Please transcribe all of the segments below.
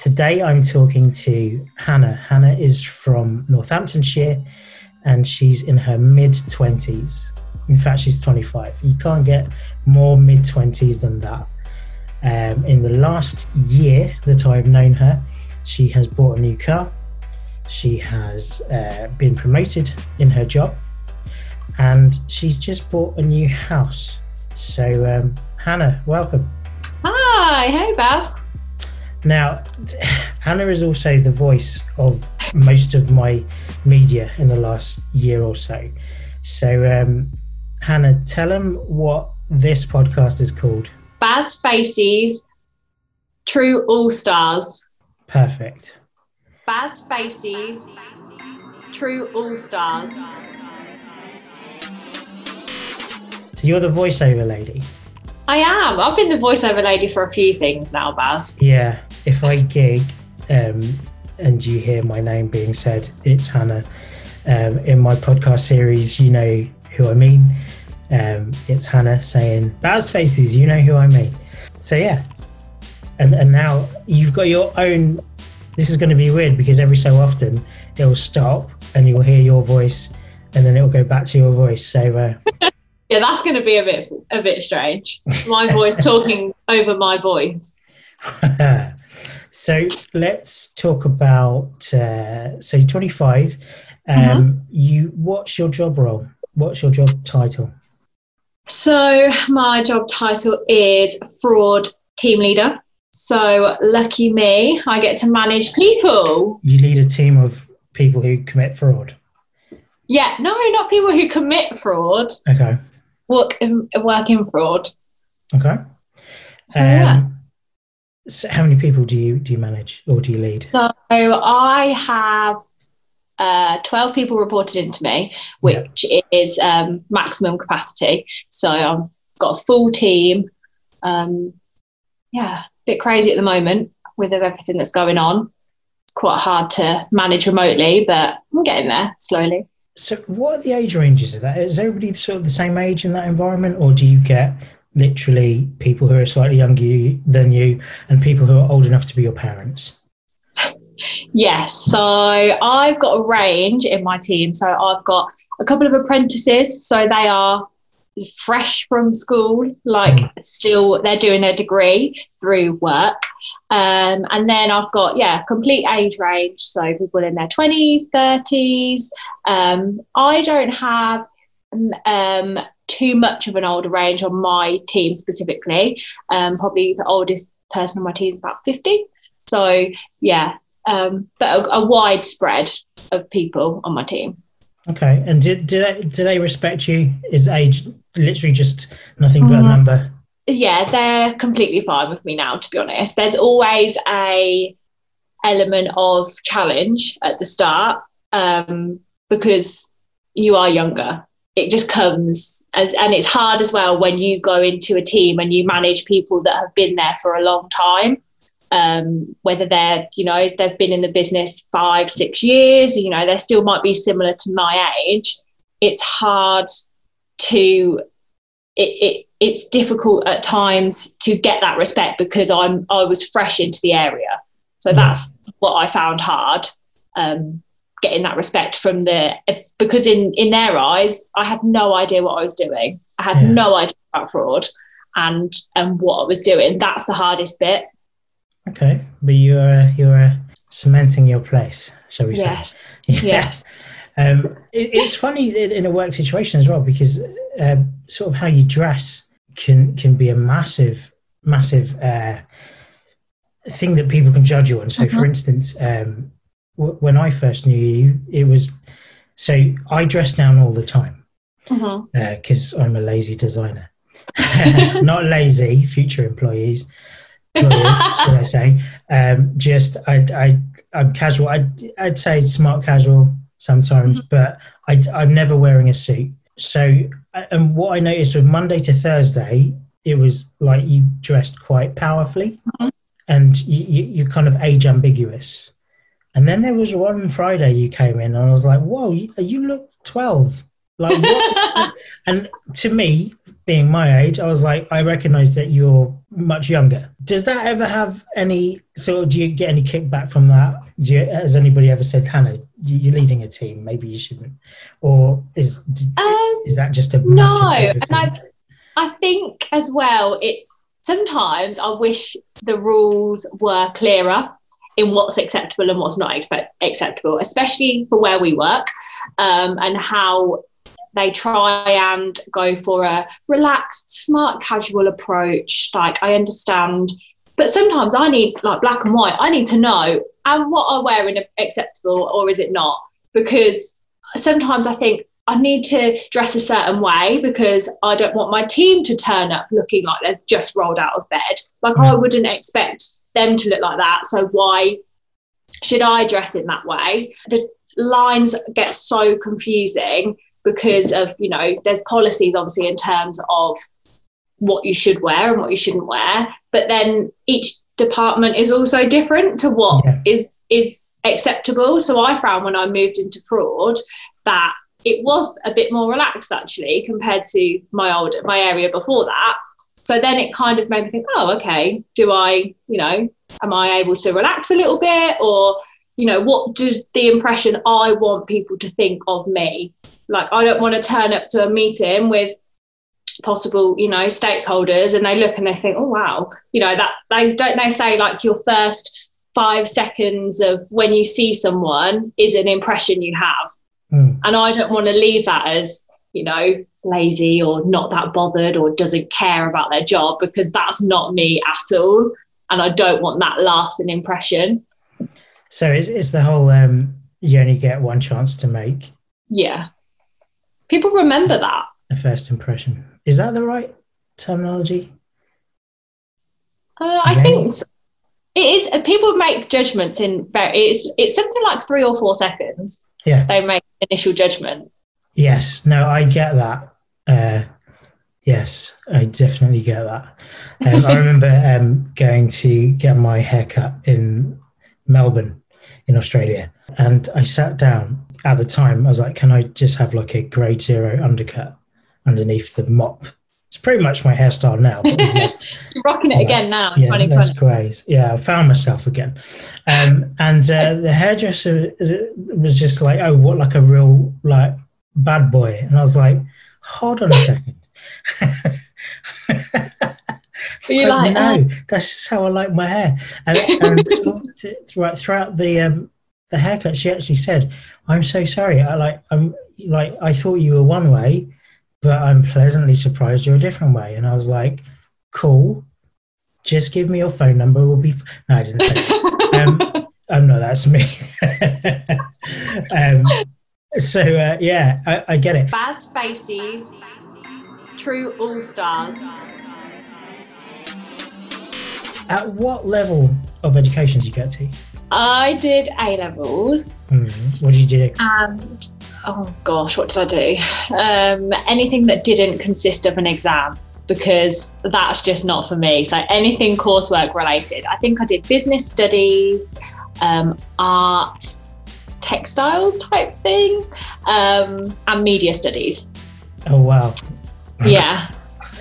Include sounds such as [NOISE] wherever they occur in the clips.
today I'm talking to Hannah. Hannah is from Northamptonshire and she's in her mid 20s. In fact, she's 25. You can't get more mid 20s than that. Um, in the last year that I've known her, she has bought a new car. She has uh, been promoted in her job and she's just bought a new house. So, um, Hannah, welcome. Hi, hey Baz. Now, Hannah is also the voice of most of my media in the last year or so. So, um, Hannah, tell them what this podcast is called. Baz Faces, True All Stars. Perfect. Baz Faces, True All Stars. So, you're the voiceover lady. I am. I've been the voiceover lady for a few things now, Baz. Yeah. If I gig um, and you hear my name being said, it's Hannah. Um, in my podcast series, you know who I mean. Um, it's Hannah saying, Baz Faces, you know who I mean. So, yeah. And, and now you've got your own. This is going to be weird because every so often it'll stop and you'll hear your voice and then it'll go back to your voice. So, uh, [LAUGHS] Yeah, that's going to be a bit a bit strange. My [LAUGHS] voice talking over my voice. [LAUGHS] so let's talk about. Uh, so you're 25. Um, Mhm. You what's your job role? What's your job title? So my job title is fraud team leader. So lucky me, I get to manage people. You lead a team of people who commit fraud. Yeah, no, not people who commit fraud. Okay. Work in, work in fraud. Okay. So, yeah. Um, so how many people do you do you manage or do you lead? So I have uh, 12 people reported into me, which is um, maximum capacity. So I've got a full team. Um, yeah, a bit crazy at the moment with everything that's going on. It's quite hard to manage remotely, but I'm getting there slowly. So what are the age ranges of that? Is everybody sort of the same age in that environment, or do you get literally people who are slightly younger than you and people who are old enough to be your parents? Yes, so I've got a range in my team. So I've got a couple of apprentices. So they are fresh from school, like still they're doing their degree through work. Um, and then I've got, yeah, complete age range. So people in their 20s, 30s. Um, I don't have um, too much of an older range on my team specifically. Um, probably the oldest person on my team is about 50. So, yeah, um, but a, a wide spread of people on my team. Okay, and do, do they do they respect you? Is age literally just nothing but a Mhm. number? Yeah, they're completely fine with me now. To be honest, there's always a element of challenge at the start um, because you are younger. It just comes, as, and it's hard as well when you go into a team and you manage people that have been there for a long time. Um, whether they're, you know, they've been in the business five, six years, you know, they still might be similar to my age. It's hard to, it, it it's difficult at times to get that respect because I'm I was fresh into the area. So Yeah. that's what I found hard. Um, getting that respect from the if, because in in their eyes I had no idea what I was doing. I had Yeah. no idea about fraud and and what I was doing. That's the hardest bit. Okay, but you're you're cementing your place, shall we say? Yes. [LAUGHS] Yes. Um, it, it's funny in in a work situation as well because uh, sort of how you dress can can be a massive massive uh, thing that people can judge you on. So, for instance, um, w- when I first knew you, it was so I dress down all the time because I'm a lazy designer, [LAUGHS] not lazy. Future employees, employers, [LAUGHS] should I say? Um, just I I I'm casual. I'd, I'd say smart casual sometimes, but I, I'm never wearing a suit. So, and what I noticed with Monday to Thursday, it was like you dressed quite powerfully Mhm. and you, you, you kind of age ambiguous. And then there was one Friday you came in and I was like, whoa, you, you look 12. Like, what? [LAUGHS] and to me, being my age, I was like, I recognize that you're much younger. Does that ever have any? So, do you get any kickback from that? Do you, has anybody ever said, Hannah, you're leading a team, maybe you shouldn't, or is um, is that just a no? And I, I think as well, it's sometimes I wish the rules were clearer in what's acceptable and what's not expect, acceptable, especially for where we work um, and how they try and go for a relaxed, smart, casual approach. Like, I understand, but sometimes I need, like, black and white, I need to know, and what I wear in acceptable or is it not? Because sometimes I think I need to dress a certain way because I don't want my team to turn up looking like they've just rolled out of bed. Like, mm. I wouldn't expect them to look like that. So, why should I dress in that way? The lines get so confusing because of you know there's policies obviously in terms of what you should wear and what you shouldn't wear but then each department is also different to what yeah. is is acceptable. So i found when i moved into fraud that it was a bit more relaxed actually compared to my old my area before that. So then it kind of made me think oh okay do i you know am i able to relax a little bit? Or you know what does the impression i want people to think of me? Like I don't want to turn up to a meeting with possible, you know, stakeholders and they look and they think, oh wow, you know, that they don't they say like your first five seconds of when you see someone is an impression you have. Mm. And I don't want to leave that as, you know, lazy or not that bothered or doesn't care about their job because that's not me at all. And I don't want that lasting impression. So it's, it's the whole um, you only get one chance to make. Yeah. People remember that. A first impression. Is that the right terminology? Uh, I think so. it is. Uh, people make judgments in. It's it's something like three or four seconds. Yeah, they make initial judgment. Yes. No, I get that. Uh, yes, I definitely get that. Um, I [LAUGHS] remember um, going to get my haircut in Melbourne, in Australia, and I sat down at the time, I was like, can I just have like a grade zero undercut underneath the mop? It's pretty much my hairstyle now. [LAUGHS] You're rocking it uh, again now in yeah, 2020. That's great. Yeah, I found myself again. Um, and uh, the hairdresser was just like, oh, what, like a real like bad boy? And I was like, hold on a [LAUGHS] second. you [LAUGHS] like, no, uh... that's just how I like my hair. And, and throughout, throughout the um, the haircut, she actually said, "I'm so sorry. I like I'm like I thought you were one way, but I'm pleasantly surprised you're a different way." And I was like, "Cool. Just give me your phone number. We'll be." F-. No, I didn't say. um, oh [LAUGHS] no, that's me. [LAUGHS] um, so uh, yeah, I, I get it. Baz Faces, true all stars. At what level of education did you get to? I did A levels. Mm, what did you do? And oh gosh, what did I do? Um, anything that didn't consist of an exam because that's just not for me. So anything coursework related. I think I did business studies, um, art, textiles type thing, um, and media studies. Oh wow. Yeah.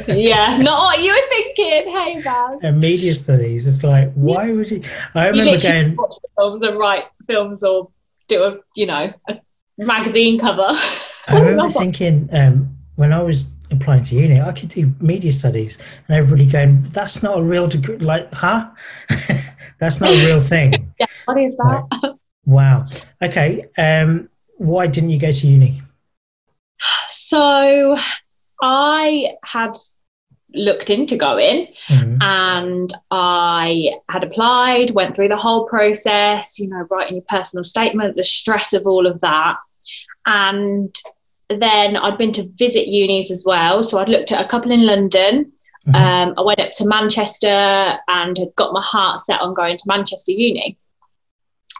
yeah, [LAUGHS] not what you were thinking. Hey, Baz. And media studies. It's like, why would you? I remember you going watch films and write films or do a you know a magazine cover. [LAUGHS] I [LAUGHS] remember thinking um, when I was applying to uni, I could do media studies, and everybody going, "That's not a real degree." Like, huh? [LAUGHS] That's not a real thing. yeah, what is that? Like, wow. Okay. Um, why didn't you go to uni? So I had looked into going mm-hmm. and I had applied, went through the whole process, you know, writing your personal statement, the stress of all of that. And then I'd been to visit unis as well. So I'd looked at a couple in London. Mm-hmm. Um, I went up to Manchester and had got my heart set on going to Manchester Uni.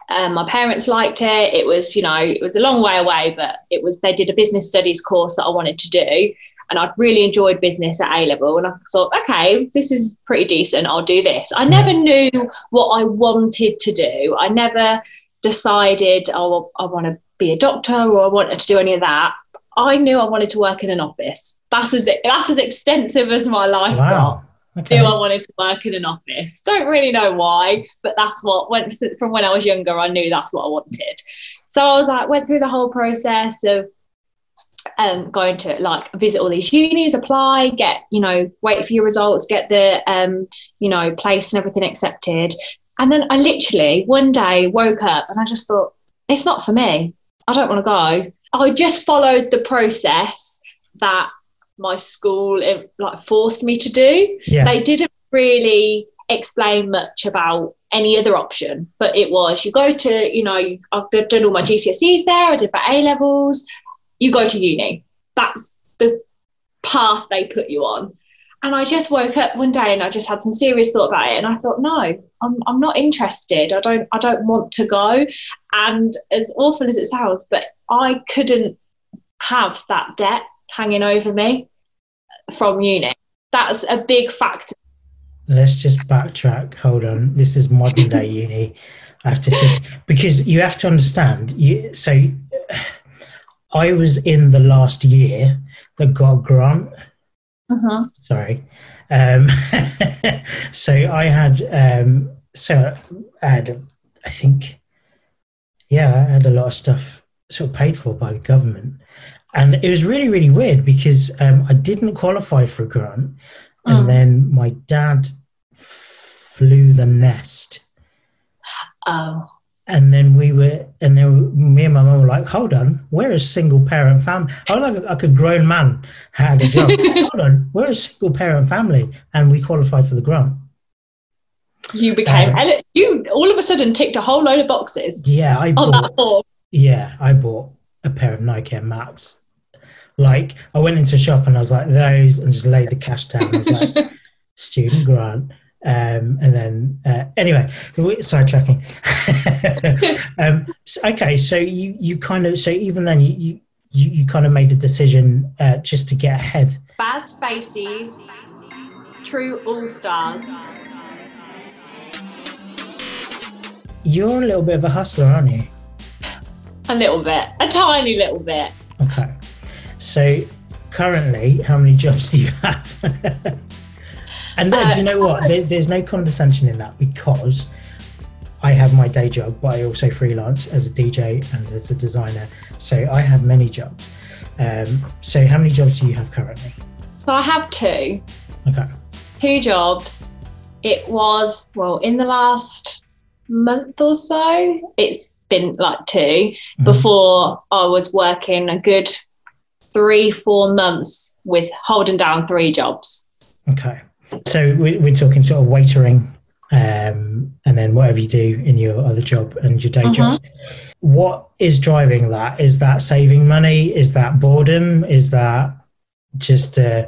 Um, my parents liked it. It was, you know, it was a long way away, but it was, they did a business studies course that I wanted to do and I'd really enjoyed business at A level. And I thought, okay, this is pretty decent. I'll do this. I never knew what I wanted to do. I never decided, oh, I want to be a doctor or I wanted to do any of that. I knew I wanted to work in an office. That's as that's as extensive as my life Wow. got. Okay. Knew I wanted to work in an office. Don't really know why, but that's what went from when I was younger. I knew that's what I wanted. So I was like, went through the whole process of um, going to like visit all these unis, apply, get you know, wait for your results, get the um, you know, place and everything accepted. And then I literally one day woke up and I just thought, it's not for me. I don't want to go. I just followed the process that my school like forced me to do. Yeah. They didn't really explain much about any other option, but it was you go to, you know, I've done all my GCSEs there, I did my A levels, you go to uni. That's the path they put you on. And I just woke up one day and I just had some serious thought about it. And I thought, no, I'm, I'm not interested. I don't I don't want to go. And as awful as it sounds, but I couldn't have that debt hanging over me from uni. That's a big factor. Let's just backtrack. Hold on. This is modern day [LAUGHS] uni. I have to think because you have to understand. You so [SIGHS] I was in the last year that got grant. Uh-huh. Sorry. Um, [LAUGHS] so I had um, so I had I think yeah I had a lot of stuff sort of paid for by the government, and it was really really weird because um, I didn't qualify for a grant, and Mm. then my dad flew the nest. Oh. And then we were, and then me and my mum were like, "Hold on, we're a single parent family. I was like, like a grown man had a job. [LAUGHS] Hold on, we're a single parent family, and we qualified for the grant. You became Um, you all of a sudden ticked a whole load of boxes Yeah, I bought. Yeah, I bought a pair of Nike Air Max. Like, I went into a shop and I was like, those, and just laid the cash down. I was like, [LAUGHS] student grant. Um, and then, uh, anyway, sidetracking. [LAUGHS] um, so, okay, so you, you kind of, so even then, you, you, you, you kind of made a decision uh, just to get ahead. Baz Faces, True All Stars. You're a little bit of a hustler, aren't you? A little bit, a tiny little bit. Okay. So currently, how many jobs do you have? [LAUGHS] and then, do you know what? There, there's no condescension in that because I have my day job, but I also freelance as a DJ and as a designer. So I have many jobs. Um, so how many jobs do you have currently? So I have two, Okay. two jobs. It was well in the last month or so. It's been like 2 Mhm. Before I was working a good three, four months with holding down three jobs. Okay. So we- we're talking sort of waitering um, and then whatever you do in your other job and your day Mhm. job. What is driving that? Is that saving money? Is that boredom? Is that just uh,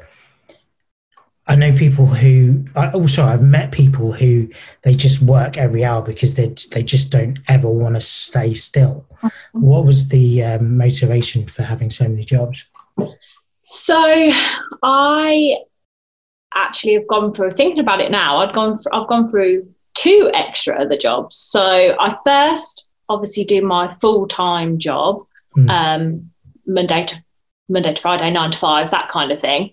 I know people who I also I've met people who they just work every hour because they they just don't ever want to stay still. What was the um, motivation for having so many jobs? So I actually have gone through thinking about it now. I'd gone through, I've gone through two extra other jobs. So I first obviously do my full time job, Hmm. um, Monday to Monday to Friday, nine to five, that kind of thing.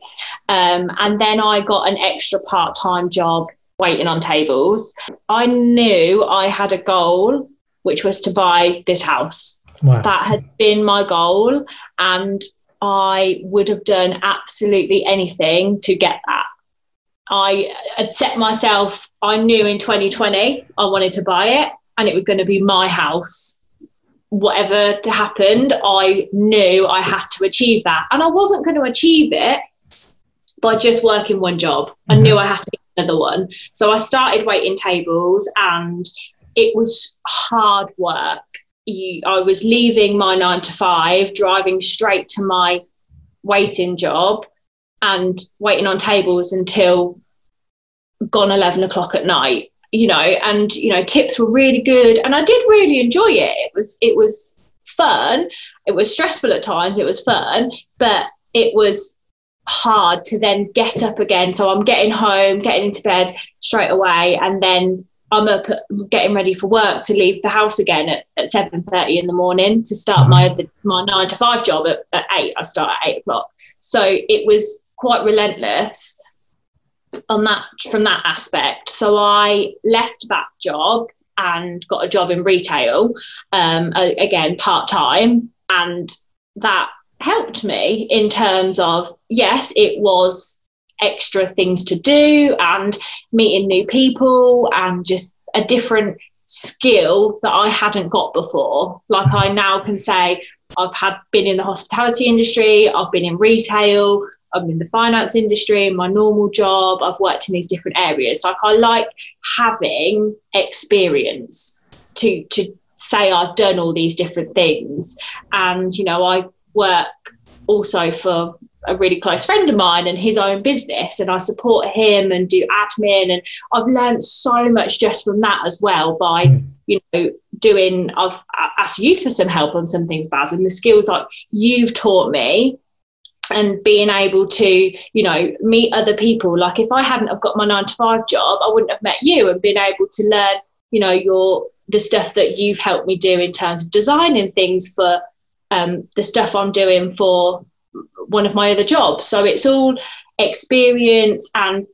Um, and then I got an extra part time job waiting on tables. I knew I had a goal, which was to buy this house Wow. that had been my goal and I would have done absolutely anything to get that. I had set myself, I knew in 2020 I wanted to buy it and it was going to be my house. Whatever happened, I knew I had to achieve that. And I wasn't going to achieve it by just working one job. I Mhm. knew I had to get another one. So I started waiting tables and it was hard work you, I was leaving my nine to five, driving straight to my waiting job and waiting on tables until gone 11 o'clock at night, you know, and, you know, tips were really good. And I did really enjoy it. It was, it was fun. It was stressful at times. It was fun, but it was hard to then get up again. So I'm getting home, getting into bed straight away, and then I'm up getting ready for work to leave the house again at, at 7.30 in the morning to start mm-hmm. my my nine to five job at, at eight. I start at eight o'clock. So it was quite relentless on that from that aspect. So I left that job and got a job in retail, um, again part time, and that helped me in terms of yes, it was extra things to do and meeting new people and just a different skill that I hadn't got before. Like I now can say, I've had been in the hospitality industry, I've been in retail, I'm in the finance industry, in my normal job, I've worked in these different areas. Like I like having experience to to say I've done all these different things. And, you know, I work also for a really close friend of mine and his own business and I support him and do admin and I've learned so much just from that as well by mm. You know doing I've asked you for some help on some things Baz and the skills like you've taught me and being able to you know meet other people like if I hadn't have got my 9 to 5 job I wouldn't have met you and been able to learn you know your the stuff that you've helped me do in terms of designing things for um, the stuff I'm doing for one of my other jobs. So it's all experience and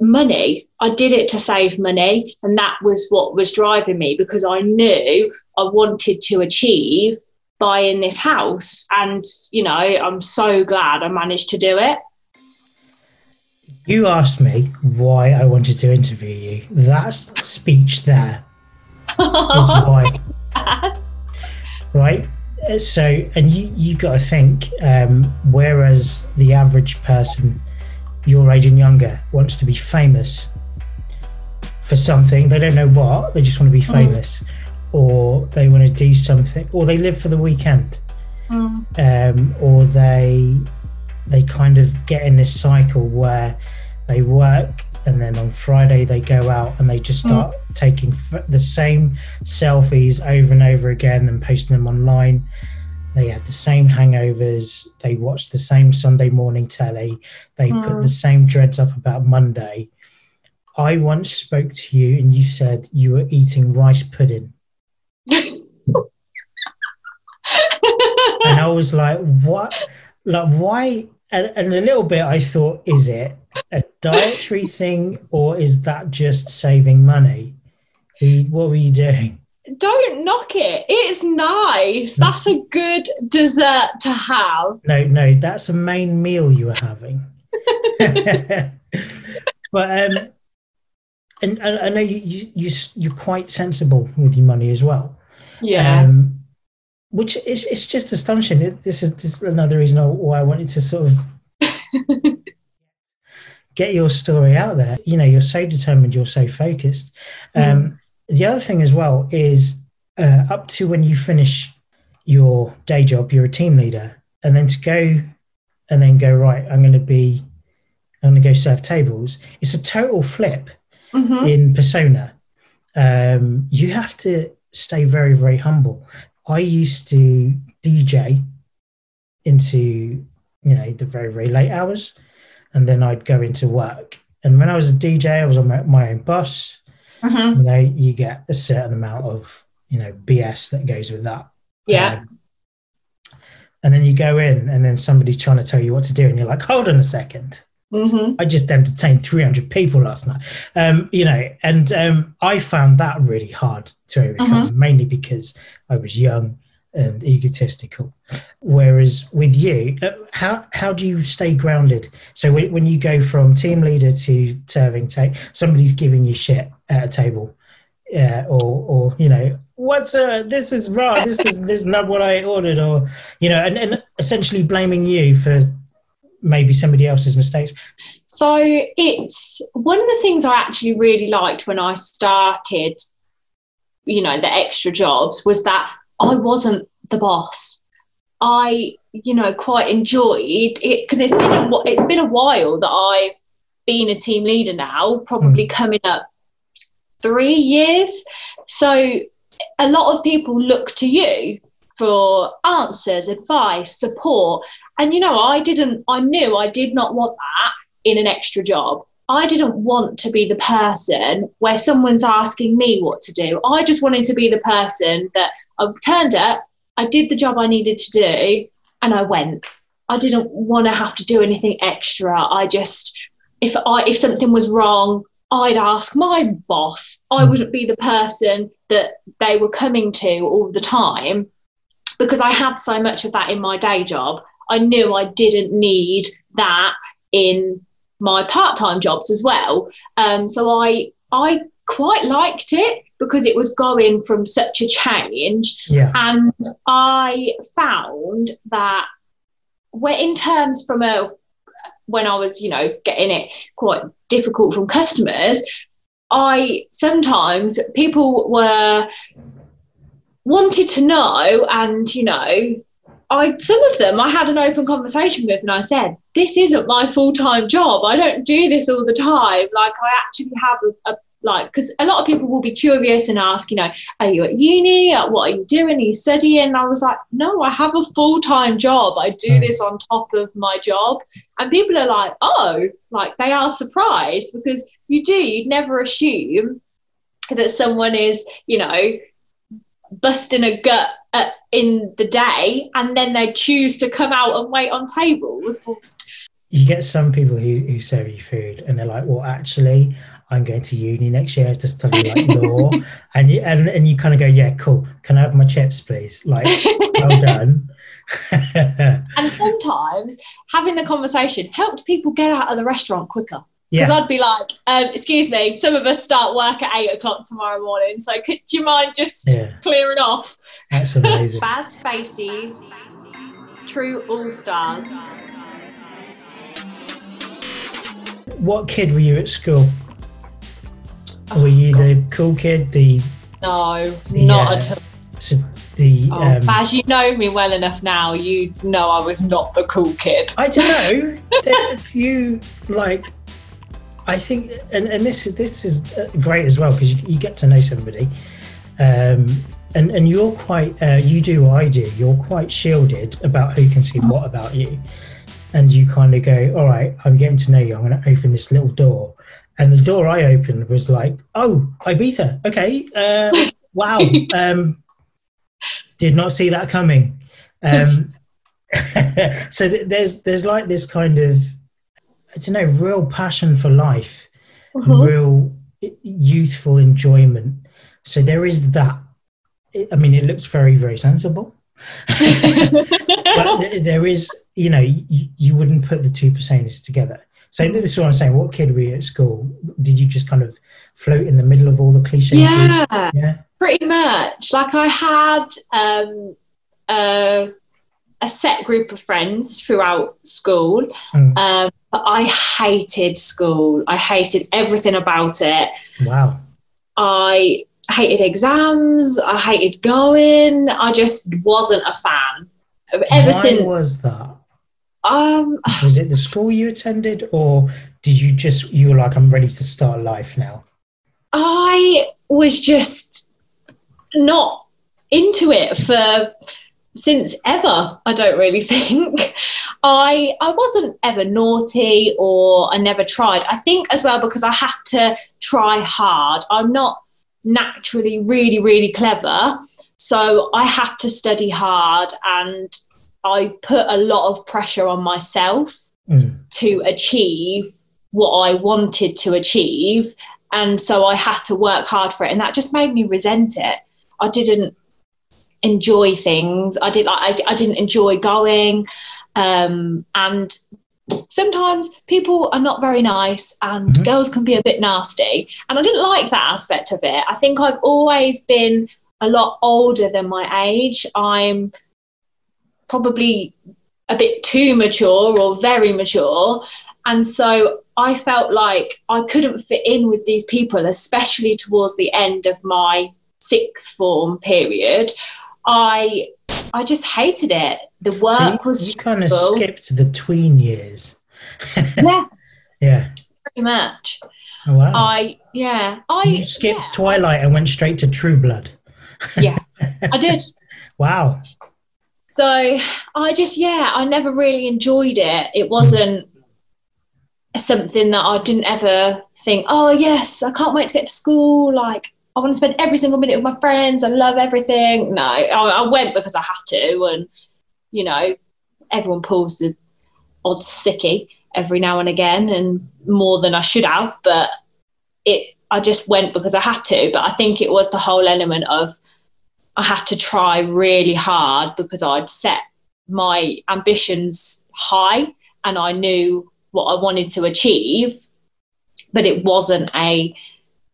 money. I did it to save money, and that was what was driving me because I knew I wanted to achieve buying this house. And, you know, I'm so glad I managed to do it. You asked me why I wanted to interview you. That speech there is [LAUGHS] why. right? so and you you got to think um, whereas the average person your age and younger wants to be famous for something they don't know what they just want to be mm. famous mm. or they want to do something or they live for the weekend mm. um, or they they kind of get in this cycle where they work and then on Friday they go out and they just mm. start mm. taking f- the same selfies over and over again and posting them online. They have the same hangovers. They watch the same Sunday morning telly. They mm. put the same dreads up about Monday. I once spoke to you and you said you were eating rice pudding. and I was like, what? Like, why? And, and a little bit, I thought, is it a dietary thing or is that just saving money? What were you doing? Don't knock it. It's nice. That's a good dessert to have. No, no, that's a main meal you were having. [LAUGHS] but um, and, and I know you, you you you're quite sensible with your money as well. Yeah. Um, which is it's just astonishing. This is, this is another reason why I wanted to sort of [LAUGHS] get your story out there. You know, you're so determined, you're so focused. Um, mm. The other thing as well is uh, up to when you finish your day job, you're a team leader, and then to go and then go right. I'm going to be, I'm going to go serve tables. It's a total flip mm-hmm. in persona. Um, you have to stay very, very humble. I used to DJ into you know the very, very late hours and then I'd go into work. And when I was a DJ, I was on my, my own bus. Mm-hmm. You know, you get a certain amount of you know BS that goes with that. Yeah. Um, and then you go in, and then somebody's trying to tell you what to do, and you're like, "Hold on a 2nd mm-hmm. I just entertained 300 people last night." Um, you know, and um, I found that really hard to overcome, mm-hmm. mainly because I was young and egotistical. Whereas with you, uh, how how do you stay grounded? So when, when you go from team leader to serving, take somebody's giving you shit at a table, uh, or or you know what's uh this is wrong, this is this is not what I ordered, or you know, and, and essentially blaming you for maybe somebody else's mistakes. So it's one of the things I actually really liked when I started you know the extra jobs was that I wasn't the boss. I, you know, quite enjoyed it because it's been a, it's been a while that I've been a team leader now, probably mm. coming up three years. So a lot of people look to you for answers, advice, support. And you know, I didn't, I knew I did not want that in an extra job. I didn't want to be the person where someone's asking me what to do. I just wanted to be the person that I turned up, I did the job I needed to do, and I went. I didn't want to have to do anything extra. I just, if I if something was wrong, I'd ask my boss. I hmm. wouldn't be the person that they were coming to all the time because I had so much of that in my day job. I knew I didn't need that in my part-time jobs as well. Um, so I I quite liked it because it was going from such a change. Yeah. And I found that where in terms from a when I was, you know, getting it quite difficult from customers, I sometimes people were wanted to know and you know I some of them I had an open conversation with and I said, This isn't my full-time job. I don't do this all the time. Like I actually have a, a like because a lot of people will be curious and ask, you know, are you at uni? What are you doing? Are you studying? And I was like, no, I have a full-time job. I do hmm. this on top of my job. And people are like, oh, like they are surprised because you do, you'd never assume that someone is, you know, busting a gut uh, in the day and then they choose to come out and wait on tables. You get some people who, who serve you food and they're like, well, actually, I'm going to uni next year to study like [LAUGHS] law. and you and, and you kind of go, yeah, cool. Can I have my chips, please? Like, well [LAUGHS] done. and sometimes having the conversation helped people get out of the restaurant quicker. Because yeah. I'd be like, um, excuse me, some of us start work at eight o'clock tomorrow morning. So could do you mind just yeah. clearing off? That's amazing. [LAUGHS] Baz Faces, true all stars. What kid were you at school? Oh, were you God. the cool kid? The no, the, not uh, at all. So the oh, um, as you know me well enough now, you know I was not the cool kid. I don't know. [LAUGHS] There's a few like I think, and, and this this is uh, great as well because you, you, get to know somebody, um, and and you're quite uh, you do what I do. You're quite shielded about who can see what about you, and you kind of go, all right, I'm getting to know you. I'm going to open this little door, and the door I opened was like, oh, Ibiza, okay, uh, [LAUGHS] wow, um, did not see that coming. Um, [LAUGHS] so th- there's there's like this kind of I don't know, real passion for life, uh-huh. real youthful enjoyment. So there is that. I mean, it looks very, very sensible. but [LAUGHS] there is, you know, you, you wouldn't put the two personas together. So this is what I'm saying. What kid were you at school? Did you just kind of float in the middle of all the cliches? Yeah, yeah, pretty much. Like I had um, uh, a set group of friends throughout school. Mm. Um, but I hated school. I hated everything about it. Wow. I hated exams. I hated going. I just wasn't a fan. Ever Why since was that? Um, was it the school you attended, or did you just you were like, I'm ready to start life now? I was just not into it for since ever. I don't really [LAUGHS] think. I I wasn't ever naughty or I never tried. I think as well because I had to try hard. I'm not naturally really really clever, so I had to study hard and I put a lot of pressure on myself mm. to achieve what I wanted to achieve and so I had to work hard for it and that just made me resent it. I didn't enjoy things. I did I, I didn't enjoy going. Um, and sometimes people are not very nice and mm-hmm. girls can be a bit nasty. And I didn't like that aspect of it. I think I've always been a lot older than my age. I'm probably a bit too mature or very mature. And so I felt like I couldn't fit in with these people, especially towards the end of my sixth form period. I I just hated it. The work so you, was you kind of skipped the tween years. [LAUGHS] yeah. Yeah. Pretty much. Oh, wow. I yeah. I you skipped yeah. Twilight and went straight to True Blood. [LAUGHS] yeah, I did. wow. So I just yeah, I never really enjoyed it. It wasn't something that I didn't ever think, oh, yes, I can't wait to get to school. Like, I want to spend every single minute with my friends. I love everything. No, I, I went because I had to. And, you know, everyone pulls the odd sickie every now and again and more than I should have. But it, I just went because I had to. But I think it was the whole element of I had to try really hard because I'd set my ambitions high and I knew what I wanted to achieve, but it wasn't a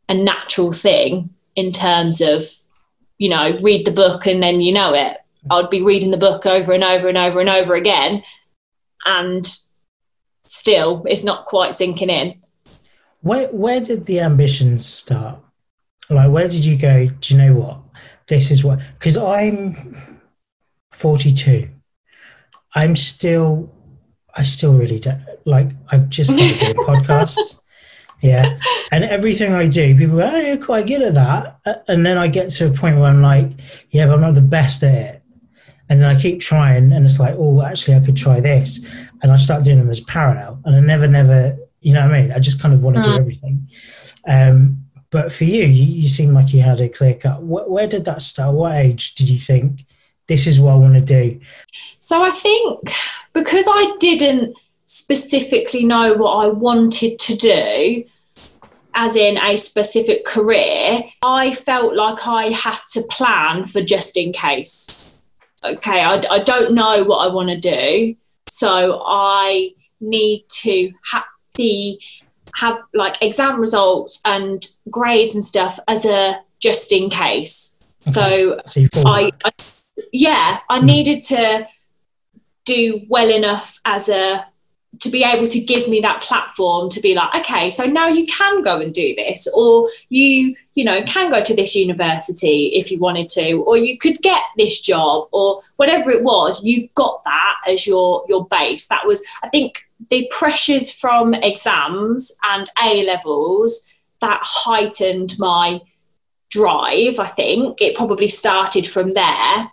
a natural thing in terms of, you know, read the book and then you know it. I'd be reading the book over and over and over and over again, and still it's not quite sinking in. Where where did the ambitions start? Like where did you go, do you know what? This is what because I'm 42. I'm still I still really don't like. I've just started doing [LAUGHS] podcasts. Yeah, and everything I do, people go, "Oh, you're quite good at that," and then I get to a point where I'm like, "Yeah, but I'm not the best at it." And then I keep trying, and it's like, "Oh, actually, I could try this," and I start doing them as parallel, and I never, never, you know what I mean? I just kind of want to mm. do everything. Um, but for you, you, you seem like you had a clear cut. Where, where did that start? What age did you think this is what I want to do? So I think because I didn't specifically know what I wanted to do, as in a specific career, I felt like I had to plan for just in case. Okay, I, I don't know what I want to do, so I need to ha- be have like exam results and grades and stuff as a just in case. Okay. So, so I, I, yeah, I mm. needed to do well enough as a to be able to give me that platform to be like okay so now you can go and do this or you you know can go to this university if you wanted to or you could get this job or whatever it was you've got that as your your base. That was i think the pressures from exams and a levels that heightened my drive i think. It probably started from there.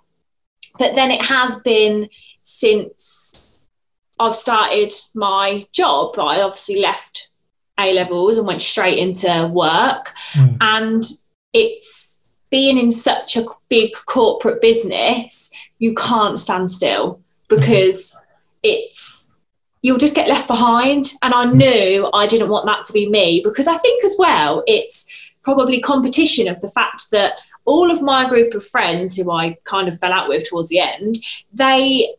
But then it has been since I've started my job. I obviously left A levels and went straight into work. Mm. And it's being in such a big corporate business, you can't stand still because mm. it's you'll just get left behind. And I hmm. knew I didn't want that to be me because I think as well it's probably competition of the fact that all of my group of friends who I kind of fell out with towards the end, they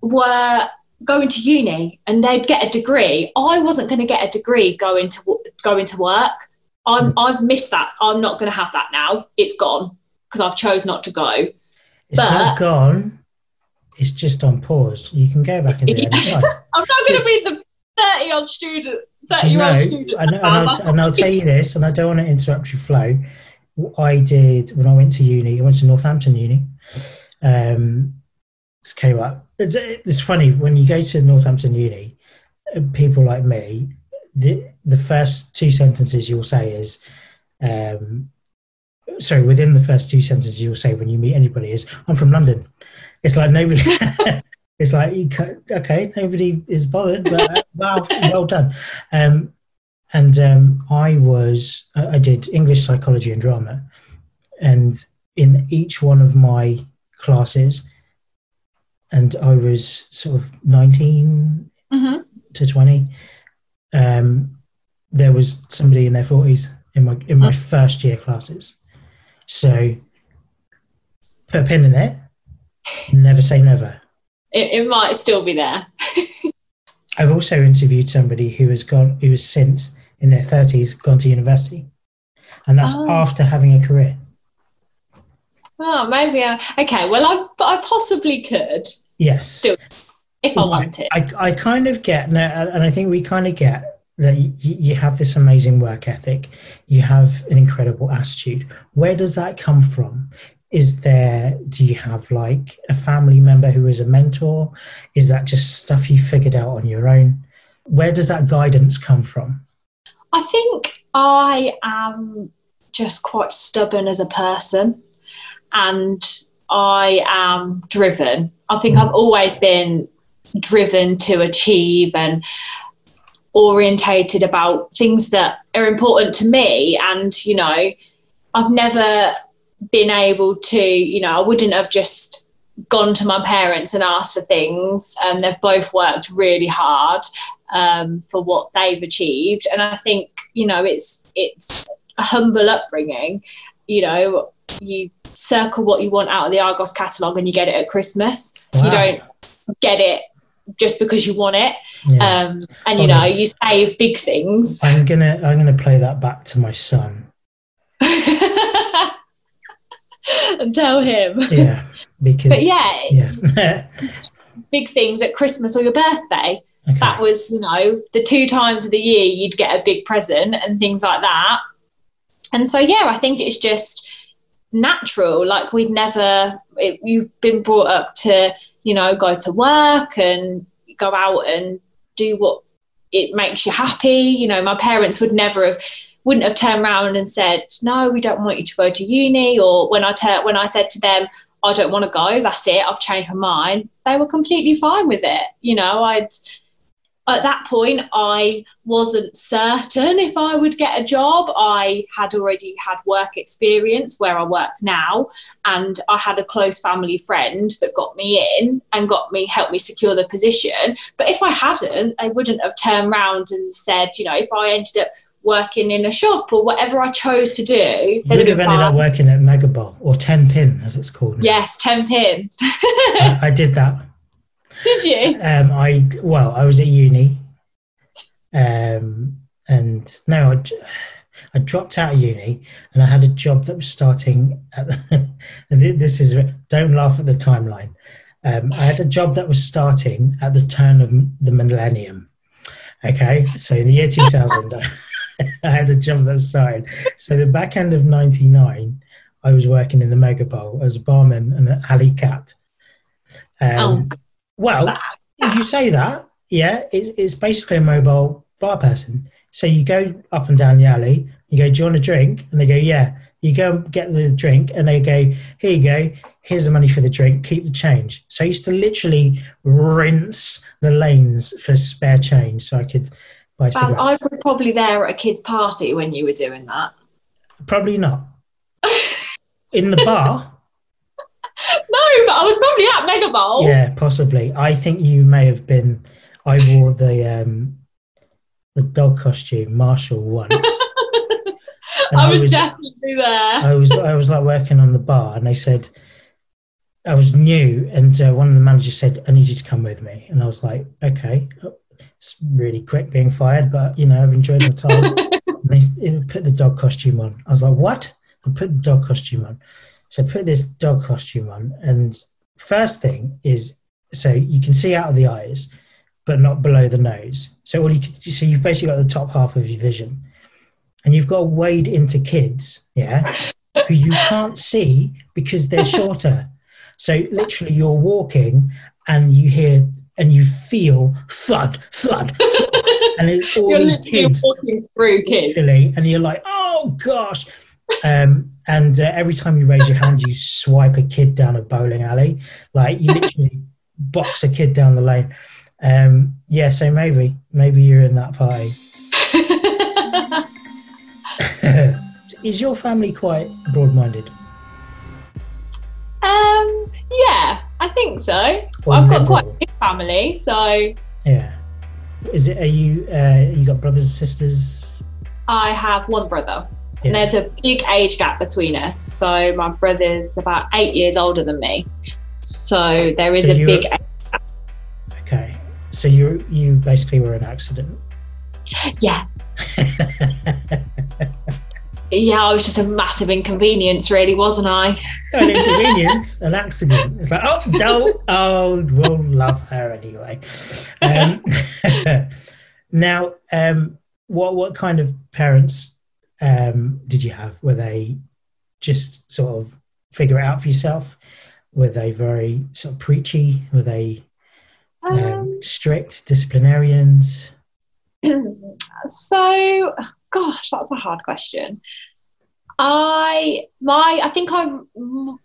were going to uni and they'd get a degree. I wasn't going to get a degree going to going to work. I'm mm. I've missed that. I'm not going to have that now. It's gone because I've chose not to go. It's but, not gone. It's just on pause. You can go back and do it [LAUGHS] I'm not going to be the 30 odd student, 30 year old student. And, and, I'll, and I'll tell you this, and I don't want to interrupt your flow. I did when I went to uni. I went to Northampton Uni. Um, came up. It's, it's funny when you go to Northampton Uni, people like me, the the first two sentences you'll say is, um, sorry, within the first two sentences you'll say when you meet anybody is, "I'm from London." It's like nobody. [LAUGHS] it's like okay, nobody is bothered, but uh, wow, well done. Um, and um, I was I did English, psychology, and drama, and in each one of my classes, and I was sort of 19 mm-hmm. to 20. Um, there was somebody in their 40s in my in my mm-hmm. first year classes. So put a pin in it. Never say never. It, it might still be there. [LAUGHS] I've also interviewed somebody who has gone, who has since in their 30s gone to university, and that's oh. after having a career. Oh, maybe I, okay. Well, I, I possibly could. Yes. Still, if I want to. I, I kind of get, uh, and I think we kind of get that you, you have this amazing work ethic, you have an incredible attitude. Where does that come from? Is there, do you have like a family member who is a mentor? Is that just stuff you figured out on your own? Where does that guidance come from? I think I am just quite stubborn as a person and I am driven. I think I've always been driven to achieve and orientated about things that are important to me. And you know i've never been able to you know i wouldn't have just gone to my parents and asked for things. And um, they've both worked really hard um, for what they've achieved. And i think you know it's it's a humble upbringing. You know you circle what you want out of the argos catalogue and you get it at christmas wow. you don't get it just because you want it. Yeah. Um, and you know, you save big things. I'm gonna I'm gonna play that back to my son. [LAUGHS] and tell him. Yeah. Because But yeah, yeah. [LAUGHS] big things at Christmas or your birthday. Okay. That was, you know, the two times of the year you'd get a big present and things like that. And so yeah, I think it's just natural. Like we'd never it, you've been brought up to you know, go to work and go out and do what it makes you happy. You know, my parents would never have wouldn't have turned around and said, "No, we don't want you to go to uni." Or when I ter- when I said to them, "I don't want to go. That's it. I've changed my mind." They were completely fine with it. You know, I'd at that point, I wasn't certain if I would get a job. I had already had work experience where I work now, and I had a close family friend that got me in and got me, helped me secure the position. But if I hadn't, I wouldn't have turned around and said, you know, if I ended up working in a shop or whatever I chose to do, you would have ended up working at Megabowl or Ten Pin, as it's called. Now. Yes, Tenpin. [LAUGHS] I, I did that. Did you? Um, I well, I was at uni, um, and no, I, I dropped out of uni, and I had a job that was starting. At, [LAUGHS] and this is don't laugh at the timeline. Um, I had a job that was starting at the turn of the millennium. Okay, so in the year 2000, [LAUGHS] I had a job that was starting. So the back end of '99, I was working in the Megabowl as a barman and an alley cat. Um, oh well, if you say that, yeah, it's, it's basically a mobile bar person. So you go up and down the alley, you go, Do you want a drink? And they go, Yeah. You go get the drink, and they go, Here you go, here's the money for the drink, keep the change. So I used to literally rinse the lanes for spare change so I could buy Baz, I was probably there at a kid's party when you were doing that. Probably not. In the bar? No, but I was probably at Megabowl. Yeah, possibly. I think you may have been. I wore the um, the dog costume, Marshall once. [LAUGHS] I was, I was, definitely there. I was I was like working on the bar, and they said I was new, and uh, one of the managers said, "I need you to come with me," and I was like, "Okay." It's really quick being fired, but you know I've enjoyed my time. [LAUGHS] they put the dog costume on. I was like, "What?" I put the dog costume on. So put this dog costume on, and first thing is so you can see out of the eyes, but not below the nose. So all you can, so you've basically got the top half of your vision, and you've got to wade into kids, yeah, who you can't see because they're shorter. So literally, you're walking and you hear and you feel thud, thud, thud. and it's all you're these kids walking through kids, and you're like, oh gosh, um, and uh, every time you raise your hand, you swipe a kid down a bowling alley. Like you literally [LAUGHS] box a kid down the lane. Um, yeah, so maybe, maybe you're in that party. [LAUGHS] Is your family quite broad-minded? Um, yeah, I think so. Or I've got quite a big family, so yeah. Is it? Are you? Uh, you got brothers and sisters? I have one brother. Yeah. And there's a big age gap between us. So my brother's about eight years older than me. So there is so a big. Okay. So you you basically were an accident. Yeah. [LAUGHS] yeah, I was just a massive inconvenience, really, wasn't I? an inconvenience, an accident. It's like, oh, don't, oh, we'll love her anyway. Um, [LAUGHS] now, um, what what kind of parents um, did you have? Were they just sort of figure it out for yourself? Were they very sort of preachy? Were they um, um, strict disciplinarians? so, gosh, that's a hard question. I my I think I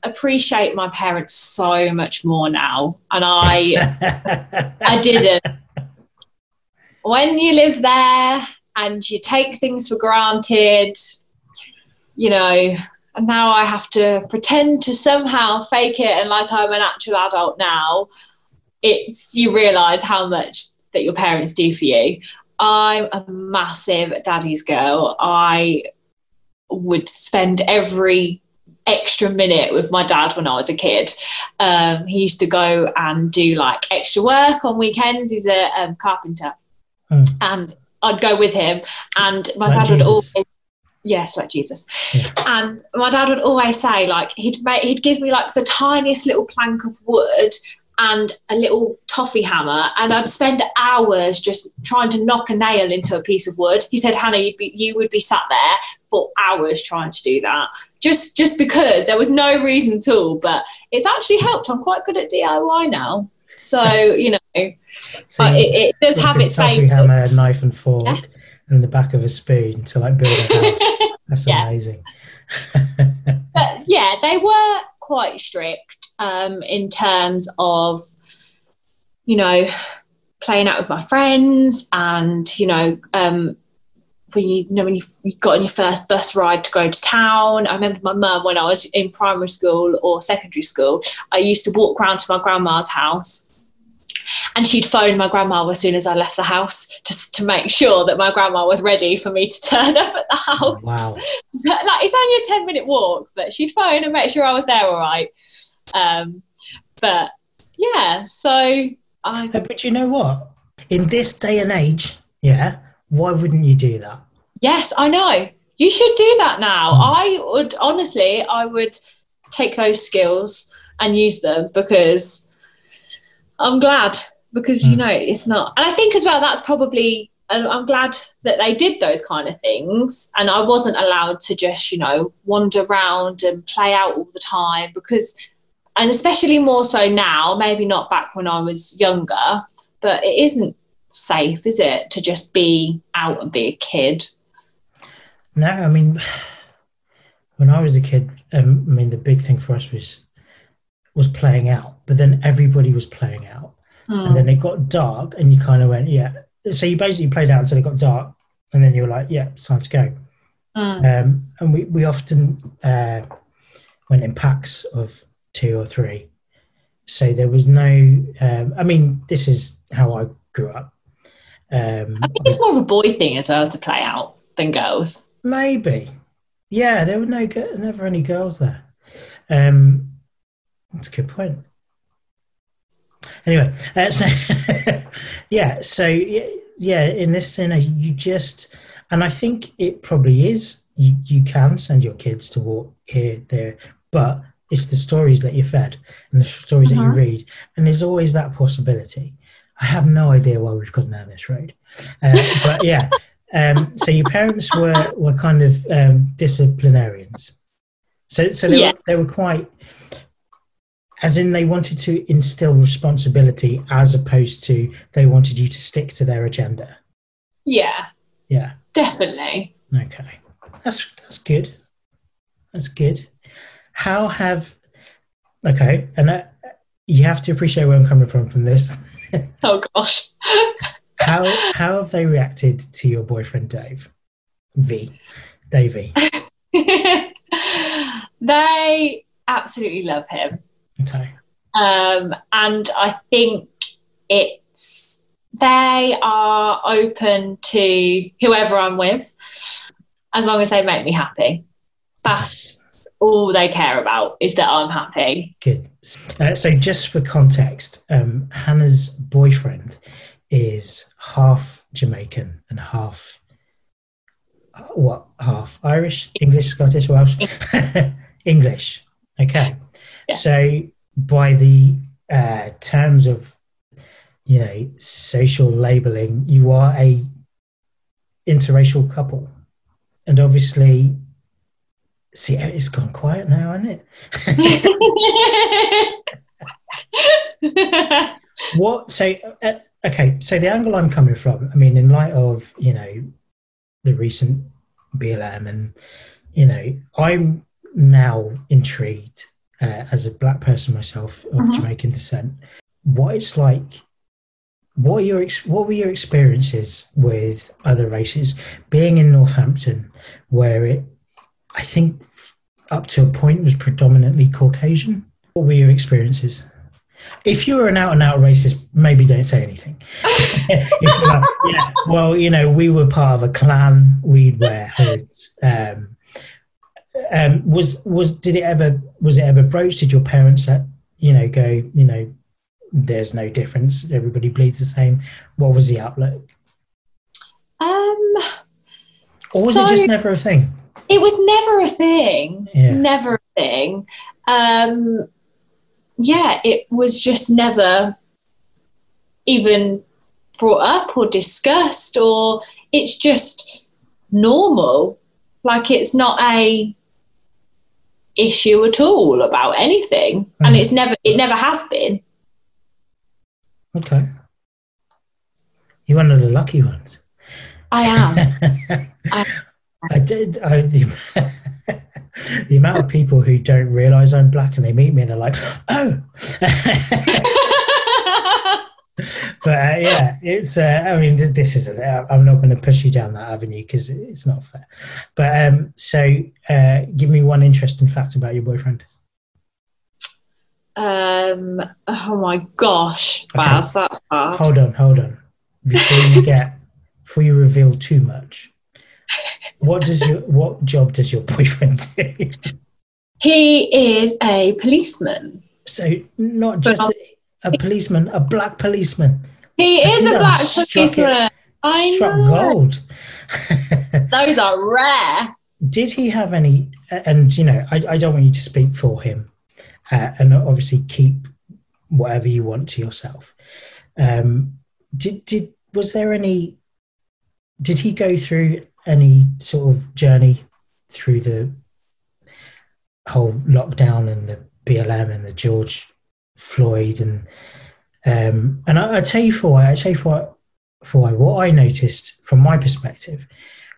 appreciate my parents so much more now, and I [LAUGHS] I didn't when you live there and you take things for granted, you know, and now I have to pretend to somehow fake it and like I'm an actual adult now, it's you realize how much that your parents do for you. I'm a massive daddy's girl. I would spend every extra minute with my dad when I was a kid. Um, he used to go and do like extra work on weekends. He's a um, carpenter, mm. and I'd go with him. And my like dad Jesus. would always, yes, like Jesus. Yeah. And my dad would always say, like he'd make, he'd give me like the tiniest little plank of wood and a little toffee hammer, and I'd spend hours just trying to knock a nail into a piece of wood. He said, "Hannah, you'd be, you would be sat there for hours trying to do that, just just because there was no reason at all. But it's actually helped. I'm quite good at DIY now, so you know, so it, it, does have its toffee hammer, knife, and fork, yes. and the back of a spoon to like build a house. [LAUGHS] That's amazing. [LAUGHS] but yeah, they were quite strict um, in terms of, you know, playing out with my friends and, you know, um, when you, you know when you, you got on your first bus ride to go to town. I remember my mum when I was in primary school or secondary school. I used to walk around to my grandma's house and she'd phone my grandma as soon as I left the house just to make sure that my grandma was ready for me to [LAUGHS] turn up at the house. Wow. [LAUGHS] So, like it's only a 10 minute walk, but she'd phone and make sure I was there all right. Um, but yeah, so I. But you know what? In this day and age, yeah, why wouldn't you do that? Yes, I know. You should do that now. Mm. I would honestly, I would take those skills and use them because I'm glad because you hmm. know it's not. And I think as well that's probably I'm glad that they did those kind of things and I wasn't allowed to just, you know, wander around and play out all the time because and especially more so now, maybe not back when I was younger, but it isn't safe, is it, to just be out and be a kid? No, I mean, [SIGHS] when I was a kid, um, I mean, the big thing for us was was playing out, but then everybody was playing out, mm. and then it got dark, and you kind of went, yeah. So you basically played out until it got dark, and then you were like, yeah, it's time to go. Mm. Um, and we we often uh, went in packs of two or three. So there was no. Um, I mean, this is how I grew up. Um, I think it's more of a boy thing as well to play out than girls. Maybe, yeah. There were no never any girls there. Um, that's a good point. Anyway, uh, so [LAUGHS] yeah, so yeah, in this thing, you just, and I think it probably is. You you can send your kids to walk here there, but it's the stories that you're fed and the stories uh-huh. that you uh-huh. read. And there's always that possibility. I have no idea why we've gone down this road. Uh, but yeah. Um, so your parents were, were kind of um, disciplinarians. So, so they, yeah. were, they were quite, as in they wanted to instill responsibility as opposed to they wanted you to stick to their agenda. Yeah. Yeah. Definitely. Okay. That's, that's good. That's good how have okay and uh, you have to appreciate where i'm coming from from this [LAUGHS] oh gosh [LAUGHS] how how have they reacted to your boyfriend dave v davey [LAUGHS] they absolutely love him okay um and i think it's they are open to whoever i'm with as long as they make me happy that's all they care about is that I'm happy. Good. Uh, so, just for context, um, Hannah's boyfriend is half Jamaican and half uh, what? Half Irish, English, Scottish, Welsh, [LAUGHS] English. Okay. So, by the uh, terms of you know social labeling, you are a interracial couple, and obviously See, it's gone quiet now, hasn't it? [LAUGHS] what? So, uh, okay. So the angle I'm coming from, I mean, in light of you know the recent BLM, and you know, I'm now intrigued uh, as a black person myself of uh-huh. Jamaican descent, what it's like what are your what were your experiences with other races being in Northampton, where it, I think, up to a point was predominantly Caucasian? What were your experiences? If you were an out and out racist, maybe don't say anything. [LAUGHS] like, yeah, well, you know, we were part of a clan. We'd wear hoods. Um, um, was was did it ever was it ever broached? Did your parents, uh, you know, go, you know, there's no difference. Everybody bleeds the same. What was the outlook? Um, or was so it just never a thing? It was never a thing. Yeah. Never a thing. Um, yeah, it was just never even brought up or discussed, or it's just normal. Like it's not a issue at all about anything, mm. and it's never it never has been. Okay. You're one of the lucky ones. I am. [LAUGHS] I, I, did. I, the, [LAUGHS] the amount of people who don't realize I'm black and they meet me and they're like, oh. [LAUGHS] but uh, yeah, it's. Uh, I mean, this, this isn't. I'm not going to push you down that avenue because it's not fair. But um, so, uh, give me one interesting fact about your boyfriend. Um. Oh my gosh, okay. Baz, that's hard. Hold on, hold on. Before you get, [LAUGHS] before you reveal too much, what does your what job does your boyfriend do? He is a policeman. So not just a, a, policeman, a black policeman. He is a black policeman. I struck know. gold. [LAUGHS] Those are rare. Did he have any? And you know, I, I don't want you to speak for him uh, and obviously keep whatever you want to yourself. Um, did did was there any? Did he go through any sort of journey through the whole lockdown and the BLM and the George Floyd and um, and I, I tell you for why I tell you for why, for why what I noticed from my perspective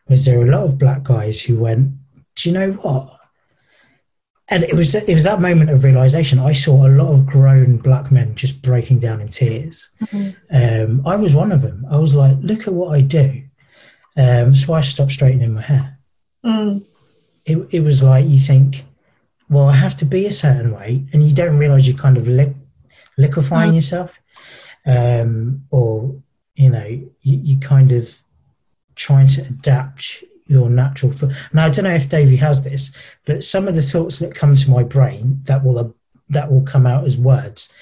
was there were a lot of black guys who went, do you know what? and it was it was that moment of realization. I saw a lot of grown black men just breaking down in tears. Mm-hmm. Um, I was one of them. I was like, "Look at what I do." Um, so I stopped straightening my hair. Mm. It it was like you think, well, I have to be a certain way, and you don't realize you're kind of li- liquefying mm. yourself, um, or you know, you, you kind of trying to adapt your natural thought. Now I don't know if Davey has this, but some of the thoughts that come to my brain that will uh, that will come out as words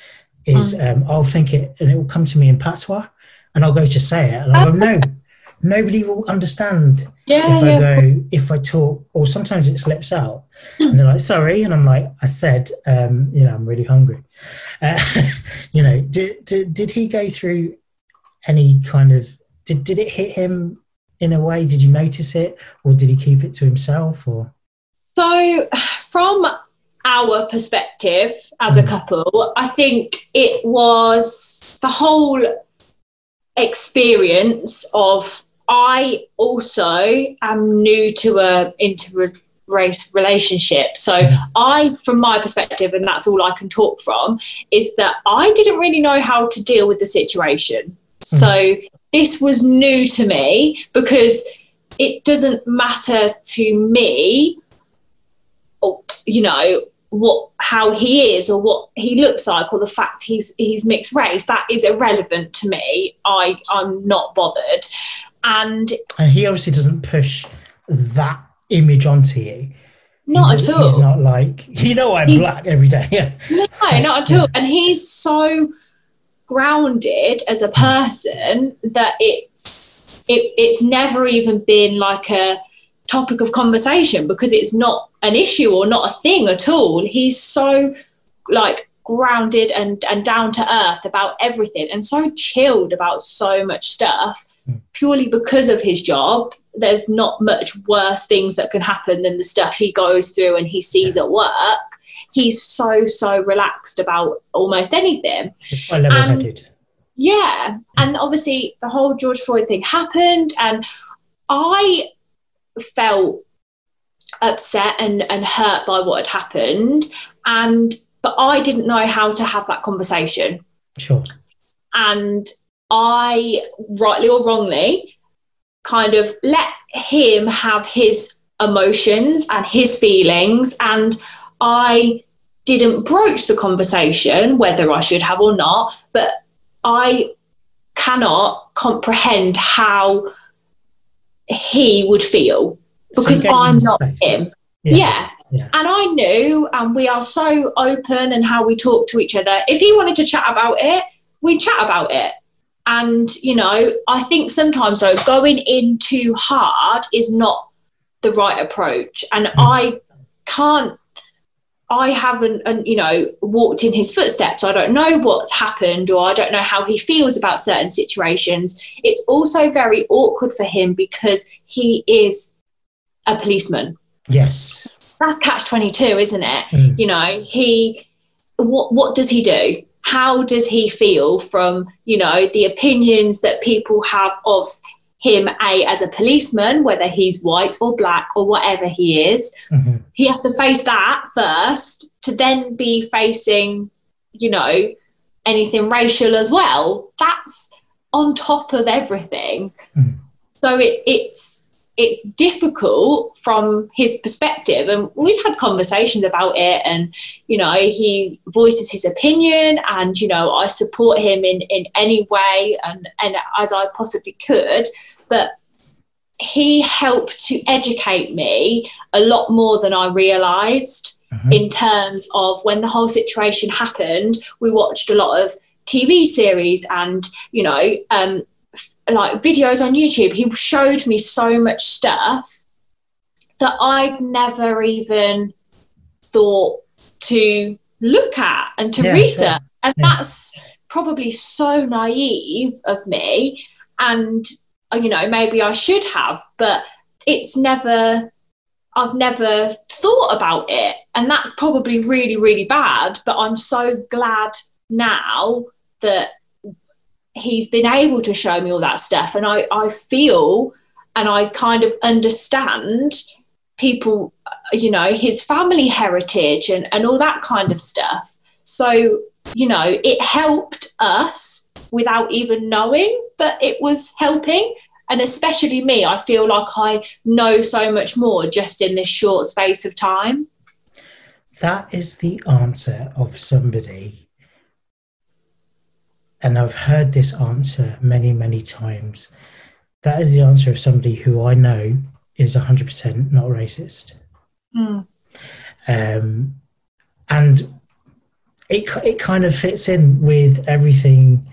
is mm. um, I'll think it and it will come to me in patois, and I'll go to say it, and I'll go no. [LAUGHS] Nobody will understand yeah, if I yeah. go if I talk, or sometimes it slips out, and they're like, "Sorry," and I'm like, "I said, um, you know, I'm really hungry." Uh, [LAUGHS] you know, did, did did he go through any kind of did did it hit him in a way? Did you notice it, or did he keep it to himself? Or so, from our perspective as a mm. couple, I think it was the whole experience of I also am new to a inter race relationship. So. I, from my perspective, and that's all I can talk from, is that I didn't really know how to deal with the situation. Mm. So this was new to me because it doesn't matter to me or you know what how he is or what he looks like or the fact he's he's mixed race that is irrelevant to me i i'm not bothered and and he obviously doesn't push that image onto you. Not at all. he's not like [LAUGHS] you know i'm he's, black every day. Yeah [LAUGHS] no not at all. And he's so grounded as a person that it's it, it's never even been like a topic of conversation because it's not an issue or not a thing at all. He's so like grounded and and down to earth about everything and so chilled about so much stuff. Purely because of his job there's not much worse things that can happen than the stuff he goes through and he sees yeah. at work he's so so relaxed about almost anything. Quite level-headed. Yeah, and obviously the whole George Floyd thing happened, and I felt upset and, and hurt by what had happened, and but I didn't know how to have that conversation. Sure. And I, rightly or wrongly, kind of let him have his emotions and his feelings. And I didn't broach the conversation, whether I should have or not, but I cannot comprehend how he would feel because so I'm not space. him. Yeah. yeah. yeah. And I knew, and we are so open and how we talk to each other. If he wanted to chat about it, we'd chat about it. And, you know, I think sometimes though, going in too hard is not the right approach. And mm. I can't I haven't, and you know, walked in his footsteps. I don't know what's happened, or I don't know how he feels about certain situations. It's also very awkward for him because he is a policeman. Yes, that's catch twenty two, isn't it? Mm. You know, he what what does he do? How does he feel from you know the opinions that people have of him a as a policeman whether he's white or black or whatever he is mm-hmm. he has to face that first to then be facing you know anything racial as well that's on top of everything mm. so it, it's it's difficult from his perspective and we've had conversations about it and you know he voices his opinion and you know i support him in in any way and and as i possibly could but he helped to educate me a lot more than i realized mm-hmm. in terms of when the whole situation happened we watched a lot of tv series and you know um, like videos on YouTube, he showed me so much stuff that I'd never even thought to look at and to yeah, research. Sure. And yeah. that's probably so naive of me. And, uh, you know, maybe I should have, but it's never, I've never thought about it. And that's probably really, really bad. But I'm so glad now that he's been able to show me all that stuff. And I, I feel and I kind of understand people you know his family heritage and, and all that kind of stuff. So you know it helped us without even knowing that it was helping. And especially me i feel like i know so much more just in this short space of time. That is the answer of somebody and I've heard this answer many, many times. That is the answer of somebody who I know is 100% not racist. Mm. Um, and it, it kind of fits in with everything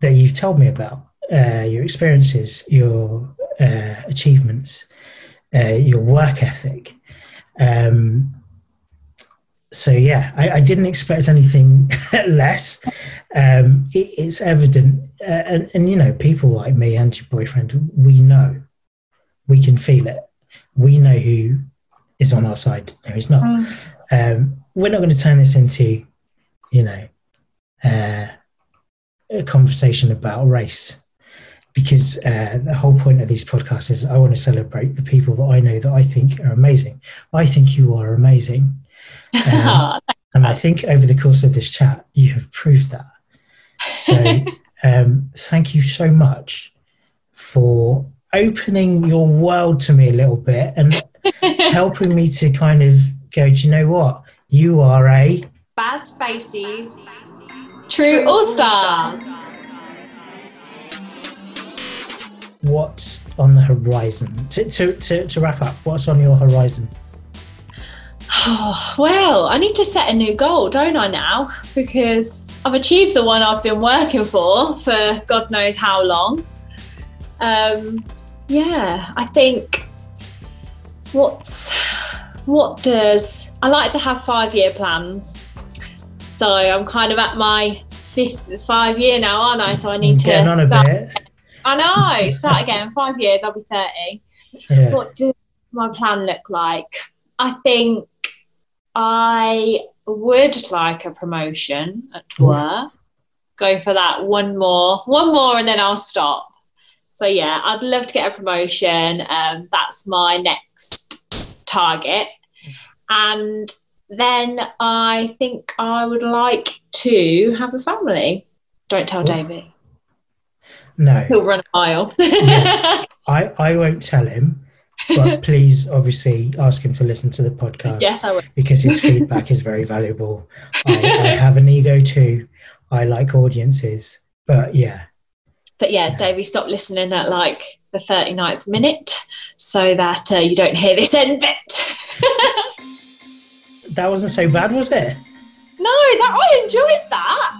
that you've told me about uh, your experiences, your uh, achievements, uh, your work ethic. Um, so yeah, I, I, didn't expect anything [LAUGHS] less. Um, it, it's evident, uh, and, and you know, people like me and your boyfriend, we know, we can feel it. We know who is on our side, who is not. Mm. Um, we're not going to turn this into, you know, uh, a conversation about race, because uh, the whole point of these podcasts is I want to celebrate the people that I know that I think are amazing. I think you are amazing [LAUGHS] um, and I think over the course of this chat, you have proved that. So um, thank you so much for opening your world to me a little bit and [LAUGHS] helping me to kind of go, do you know what? You are a Baz Faces True All Stars. What's on the horizon? To, to, to, to wrap up, what's on your horizon? Oh, [SIGHS] well, I need to set a new goal, don't I now? Because I've achieved the one I've been working for for God knows how long. Um, yeah, I think what's what does I like to have five year plans. So I'm kind of at my fifth five year now, aren't I? So I need Getting to start. I know, start again. Five years, I'll be thirty. Yeah. What does my plan look like? I think I would like a promotion at work. Going for that one more, one more, and then I'll stop. So yeah, I'd love to get a promotion. Um, that's my next target, and then I think I would like to have a family. Don't tell Davey. No, he'll run a mile. Yeah. [LAUGHS] I I won't tell him, but please, obviously, ask him to listen to the podcast. yes, I will. because his feedback is very valuable. I, I have an ego too. I like audiences, but yeah, But yeah, Davey, stop listening at like the 39th minute so that uh, you don't hear this end bit. [LAUGHS] that wasn't so bad, was it? no, that I enjoyed that.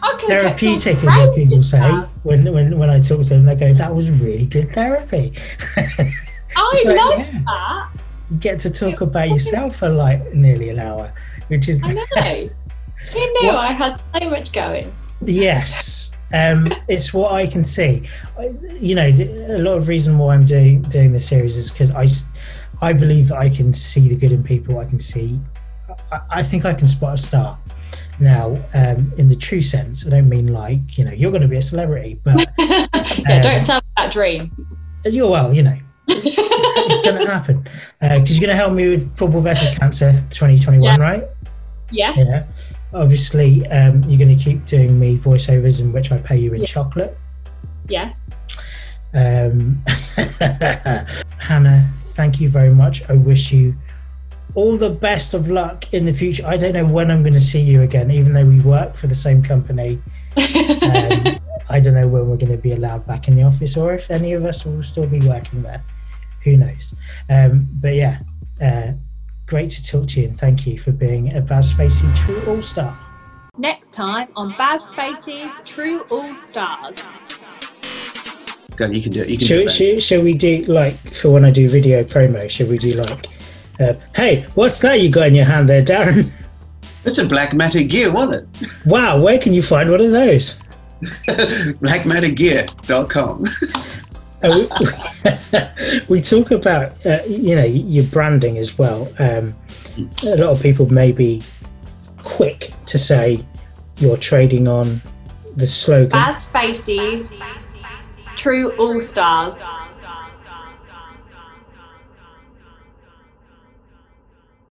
I Therapeutic is what people say when, when when I talk to them. They go, "That was really good therapy." [LAUGHS] I like, love yeah. that. you get to talk about fucking- yourself for like nearly an hour, which is I know. [LAUGHS] Who knew What- I had so much going? Yes, um, it's what I can see. I- You know, a lot of reason why I'm doing doing this series is because I, I believe I can see the good in people. I can see, I, I think I can spot a star. Now, um, in the true sense, I don't mean like you know you're going to be a celebrity, but [LAUGHS] yeah, Um, don't sell that dream. you're well, you know. It's going [LAUGHS] to happen because you're going to help me with football versus cancer 2021, Yeah. right? yes. Yeah. Obviously, um, you're going to keep doing me voiceovers in which I pay you in Yeah. chocolate. Yes. Um, [LAUGHS] Hannah, thank you very much. I wish you all the best of luck in the future. I don't know when I'm going to see you again, even though we work for the same company. [LAUGHS] Um, I don't know when we're going to be allowed back in the office or if any of us will still be working there. Who knows? Um, but yeah, uh, great to talk to you and thank you for being a Baz Facey true all star. Next time on Baz Faces True All Stars. Go on, you can do it. You can do Shall, it. Baz. shall, shall we do like for when I do video promo? Should we do like, uh, hey, what's that you got in your hand there, Darren? [LAUGHS] That's a Black Matter Gear wallet. Wow, where can you find one of those? [LAUGHS] BlackMatterGear.com. [LAUGHS] Uh, we, [LAUGHS] we talk about uh, you know your branding as well. Um, a lot of people may be quick to say you're trading on the slogan. Baz Faces True All Stars.